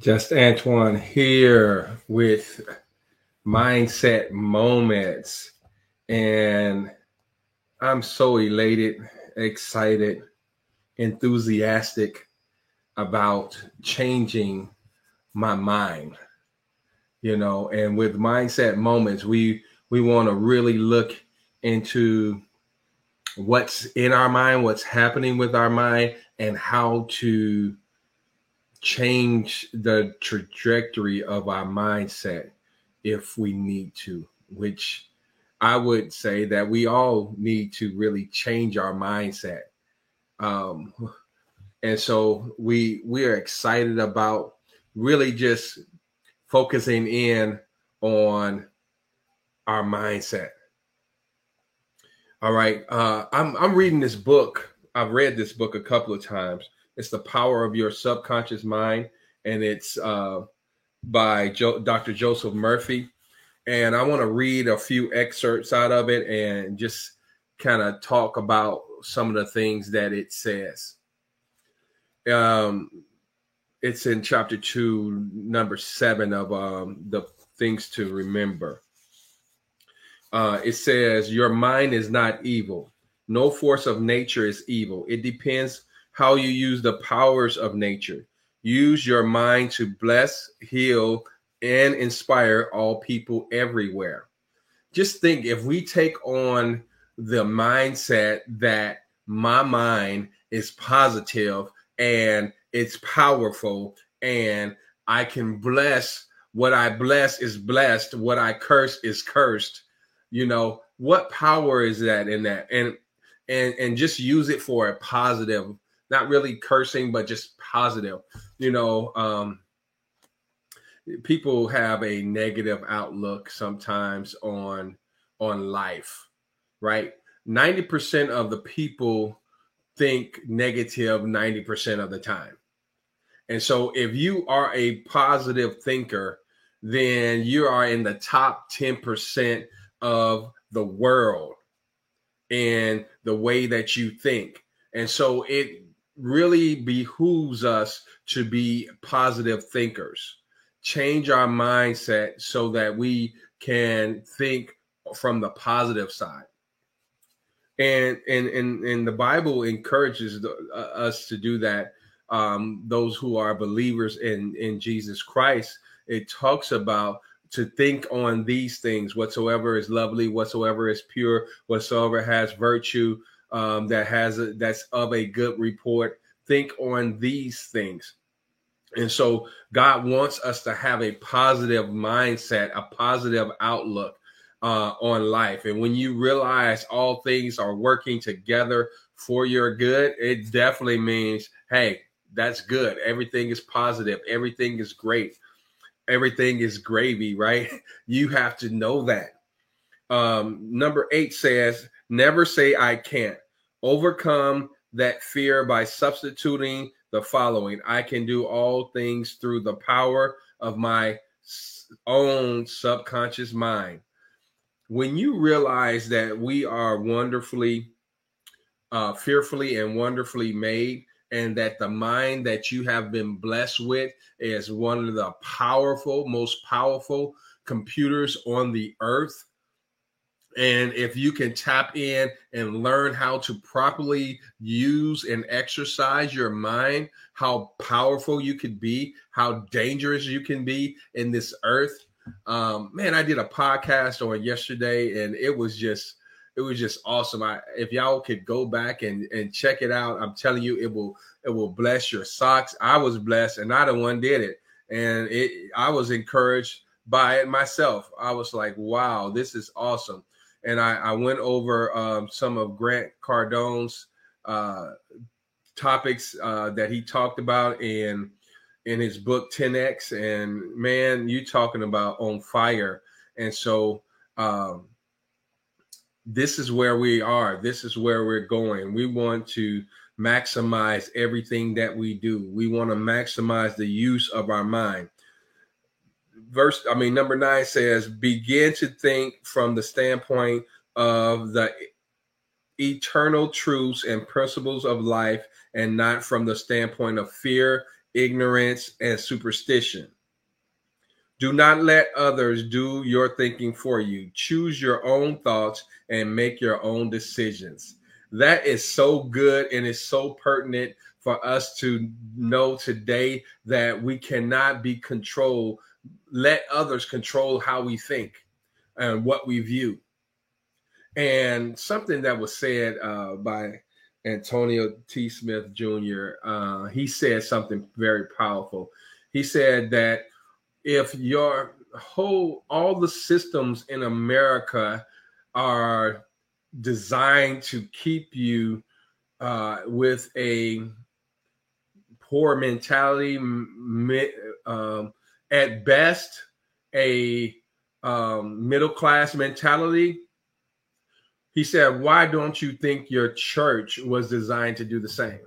Just Antoine here with Mindset Moments. And I'm so elated, excited, enthusiastic about changing my mind. You know, and with Mindset Moments, we we want to really look into what's in our mind, what's happening with our mind, and how to change the trajectory of our mindset if we need to, which I would say that we all need to really change our mindset. Um, and so we we are excited about really just focusing in on our mindset. All right, uh, I'm I'm reading this book. I've read this book a couple of times, it's the power of your subconscious mind, and it's uh, by jo- Dr. Joseph Murphy. And I want to read a few excerpts out of it and just kind of talk about some of the things that it says. Um, it's in chapter two, number seven of um, the things to remember. Uh, it says, Your mind is not evil. No force of nature is evil. It depends how you use the powers of nature. Use your mind to bless, heal, and inspire all people everywhere. Just think if we take on the mindset that my mind is positive and it's powerful and I can bless what I bless is blessed, what I curse is cursed. You know, what power is that in that? And and and just use it for a positive not really cursing, but just positive. You know, um, people have a negative outlook sometimes on on life, right? 90% of the people think negative 90% of the time. And so if you are a positive thinker, then you are in the top 10% of the world and the way that you think. And so it really behooves us to be positive thinkers, change our mindset so that we can think from the positive side. And and and, and the Bible encourages the, uh, us to do that. Um, those who are believers in in Jesus Christ, it talks about to think on these things whatsoever is lovely whatsoever is pure whatsoever has virtue um, that has a, that's of a good report. Think on these things. And so God wants us to have a positive mindset, a positive outlook uh, on life. And when you realize all things are working together for your good, it definitely means, hey, that's good. Everything is positive. Everything is great. Everything is gravy, right? You have to know that. Um, number eight says, never say I can't. Overcome that fear by substituting the following I can do all things through the power of my own subconscious mind. When you realize that we are wonderfully, uh, fearfully, and wonderfully made, and that the mind that you have been blessed with is one of the powerful, most powerful computers on the earth and if you can tap in and learn how to properly use and exercise your mind, how powerful you could be, how dangerous you can be in this earth. Um, man, I did a podcast on yesterday and it was just it was just awesome. I if y'all could go back and, and check it out, I'm telling you it will it will bless your socks. I was blessed and I the one did it. And it I was encouraged by it myself. I was like, wow, this is awesome and I, I went over um, some of Grant Cardone's uh, topics uh, that he talked about in in his book 10x. And man, you talking about on fire. And so um, this is where we are. This is where we're going. We want to maximize everything that we do. We want to maximize the use of our mind verse, I mean, number nine says, begin to think from the standpoint of the eternal truths and principles of life and not from the standpoint of fear ignorance, and superstition. Do not let others do your thinking for you. Choose your own thoughts and make your own decisions. That is so good and it's so pertinent for us to know today that we cannot be controlled, let others control how we think and what we view. And something that was said uh, by Antonio T. Smith Jr., uh, he said something very powerful. He said that if your whole, all the systems in America are designed to keep you uh, with a poor mentality, um, at best, a um, middle class mentality. He said, Why don't you think your church was designed to do the same?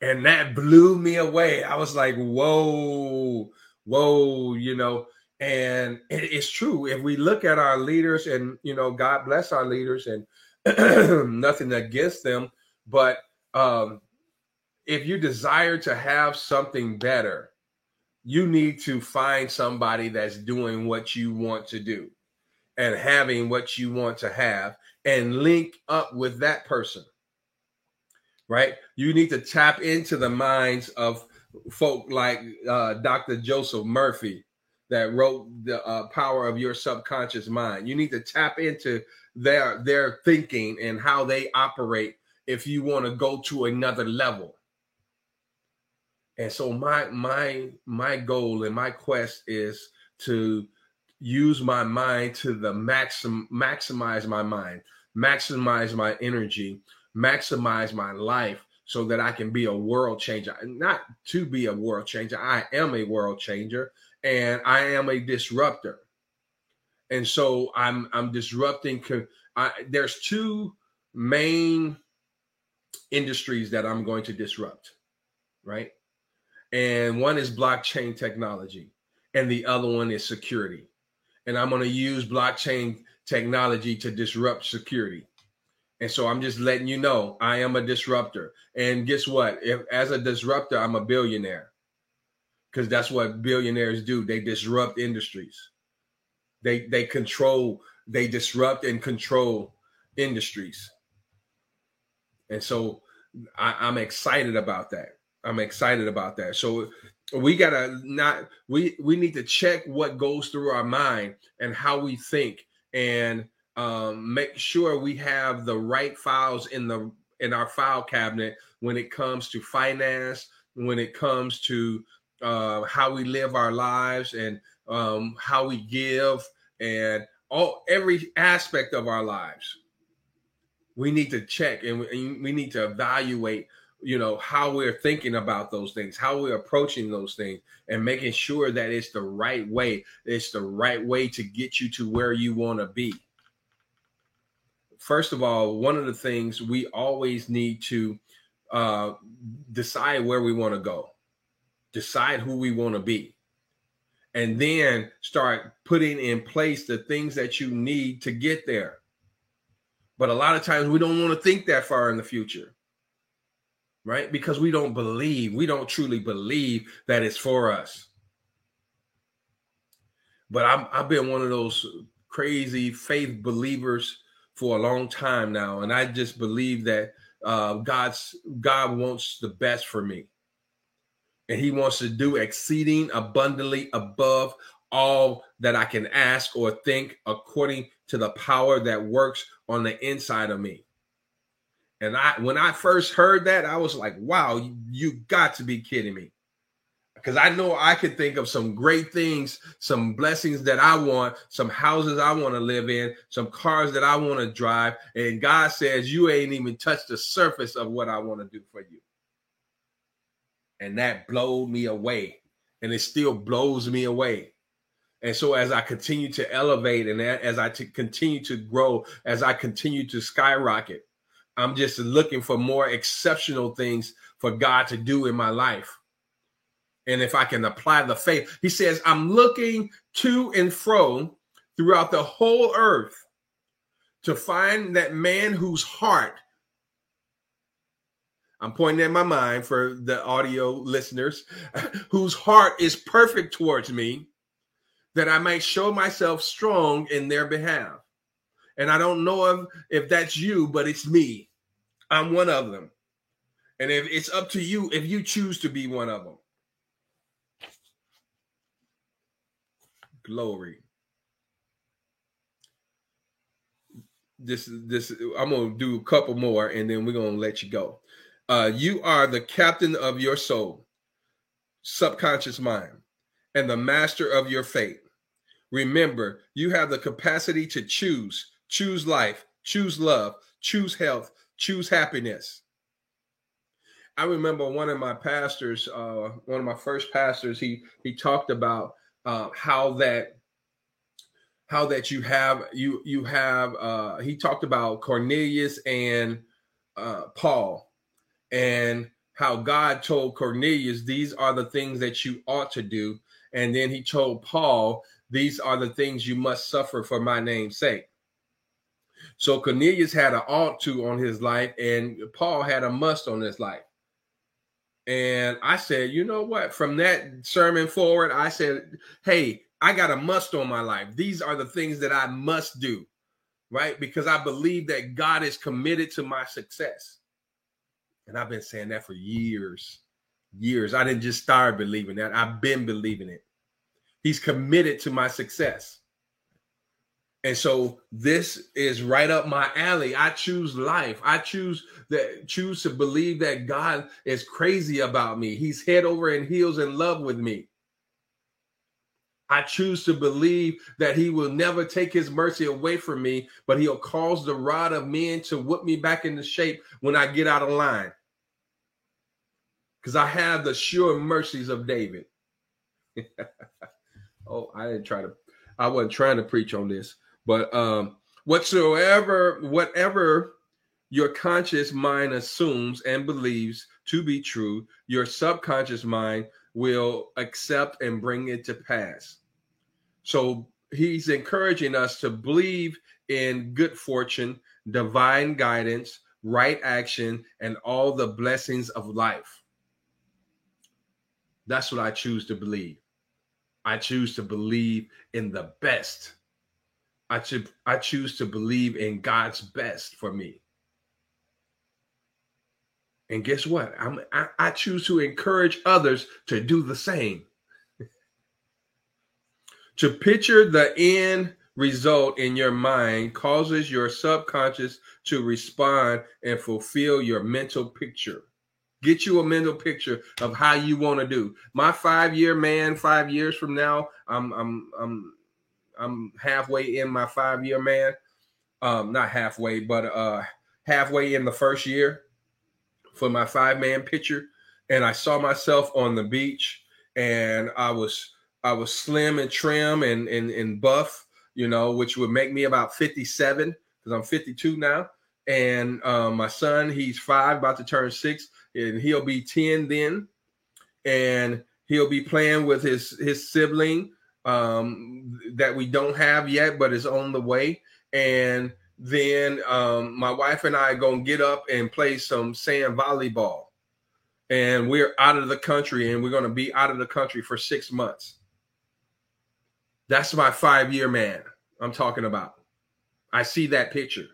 And that blew me away. I was like, Whoa, whoa, you know. And it's true. If we look at our leaders, and, you know, God bless our leaders and nothing against them, but um, if you desire to have something better, you need to find somebody that's doing what you want to do and having what you want to have and link up with that person right? You need to tap into the minds of folk like uh, dr joseph murphy that wrote the uh, power of your subconscious mind. You need to tap into their their thinking and how they operate if you want to go to another level and so my my my goal and my quest is to use my mind to the maximum maximize my mind maximize my energy maximize my life so that i can be a world changer. Not to be a world changer i am a world changer and i am a disruptor. And so i'm i'm disrupting I, there's two main industries that i'm going to disrupt right and one is blockchain technology, and the other one is security. And I'm going to use blockchain technology to disrupt security. And so I'm just letting you know I am a disruptor. And guess what? If as a disruptor, I'm a billionaire. Because that's what billionaires do. They disrupt industries. They they control, they disrupt and control industries. And so I, I'm excited about that. I'm excited about that. So we gotta not we we need to check what goes through our mind and how we think and um, make sure we have the right files in the in our file cabinet when it comes to finance when it comes to uh, how we live our lives and um, how we give and all every aspect of our lives we need to check and we, we need to evaluate you know how we're thinking about those things how we're approaching those things and making sure that it's the right way. It's the right way to get you to where you want to be. First of all one of the things we always need to uh, decide where we want to go. Decide who we want to be. And then start putting in place the things that you need to get there. But a lot of times we don't want to think that far in the future right? Because we don't believe, we don't truly believe that it's for us. But I'm, I've been one of those crazy faith believers for a long time now, and I just believe that uh, God's God wants the best for me, and He wants to do exceeding abundantly above all that I can ask or think, according to the power that works on the inside of me. And I when I first heard that, I was like, wow, you, you got to be kidding me. Because I know I could think of some great things, some blessings that I want, some houses I want to live in, some cars that I want to drive. And God says, You ain't even touched the surface of what I want to do for you. And that blew me away. And it still blows me away. And so, as I continue to elevate and as I continue to grow, as I continue to skyrocket, I'm just looking for more exceptional things for God to do in my life. And if I can apply the faith, he says, I'm looking to and fro throughout the whole earth to find that man whose heart I'm pointing at my mind for the audio listeners whose heart is perfect towards me, that I might show myself strong in their behalf. And I don't know if, if that's you, but it's me. I'm one of them. And if it's up to you if you choose to be one of them. Glory. This is this I'm gonna do a couple more and then we're gonna let you go. Uh, you are the captain of your soul, subconscious mind, and the master of your fate. Remember, you have the capacity to choose, choose life, choose love, choose health, choose happiness. I remember one of my pastors, uh, one of my first pastors, he he talked about uh, how that how that you have you you have uh, he talked about Cornelius and uh, Paul and how God told Cornelius these are the things that you ought to do and then he told Paul these are the things you must suffer for my name's sake. So Cornelius had an ought to on his life, and Paul had a must on his life. And I said, you know what? From that sermon forward, I said, hey, I got a must on my life. These are the things that I must do, right? Because I believe that God is committed to my success. And I've been saying that for years, years. I didn't just start believing that, I've been believing it. He's committed to my success. And so this is right up my alley. I choose life. I choose that choose to believe that God is crazy about me. He's head over and heels in love with me. I choose to believe that he will never take his mercy away from me, but he'll cause the rod of men to whip me back into shape when I get out of line. Because I have the sure mercies of David. oh, I didn't try to, I wasn't trying to preach on this. But um, whatsoever, whatever your conscious mind assumes and believes to be true, your subconscious mind will accept and bring it to pass. So he's encouraging us to believe in good fortune, divine guidance, right action, and all the blessings of life. That's what I choose to believe. I choose to believe in the best I should I choose to believe in God's best for me. And guess what? I'm, I, I choose to encourage others to do the same. to picture the end result in your mind causes your subconscious to respond and fulfill your mental picture. Get you a mental picture of how you want to do. My five year man, five years from now, I'm I'm I'm I'm halfway in my five year man. Um, not halfway, but uh, halfway in the first year for my five man picture, and I saw myself on the beach, and I was I was slim and trim and and, and buff, you know, which would make me about 57 because I'm 52 now. And um, my son, he's five, about to turn six, and he'll be 10 then. And he'll be playing with his his sibling um, that we don't have yet, but is on the way. And then um, my wife and I are to get up and play some sand volleyball. And we're out of the country and we're to be out of the country for six months. That's my five year man I'm talking about. I see that picture.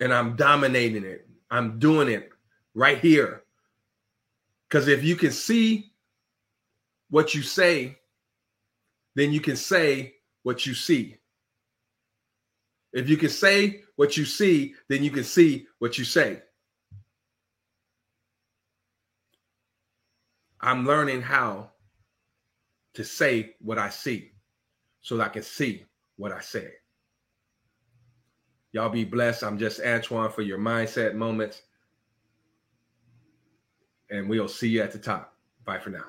And I'm dominating it. I'm doing it right here. Because if you can see what you say, then you can say what you see. If you can say what you see, then you can see what you say. I'm learning how to say what I see so that I can see what I say. Y'all be blessed. I'm just Antoine for your mindset moments. And we'll see you at the top. Bye for now.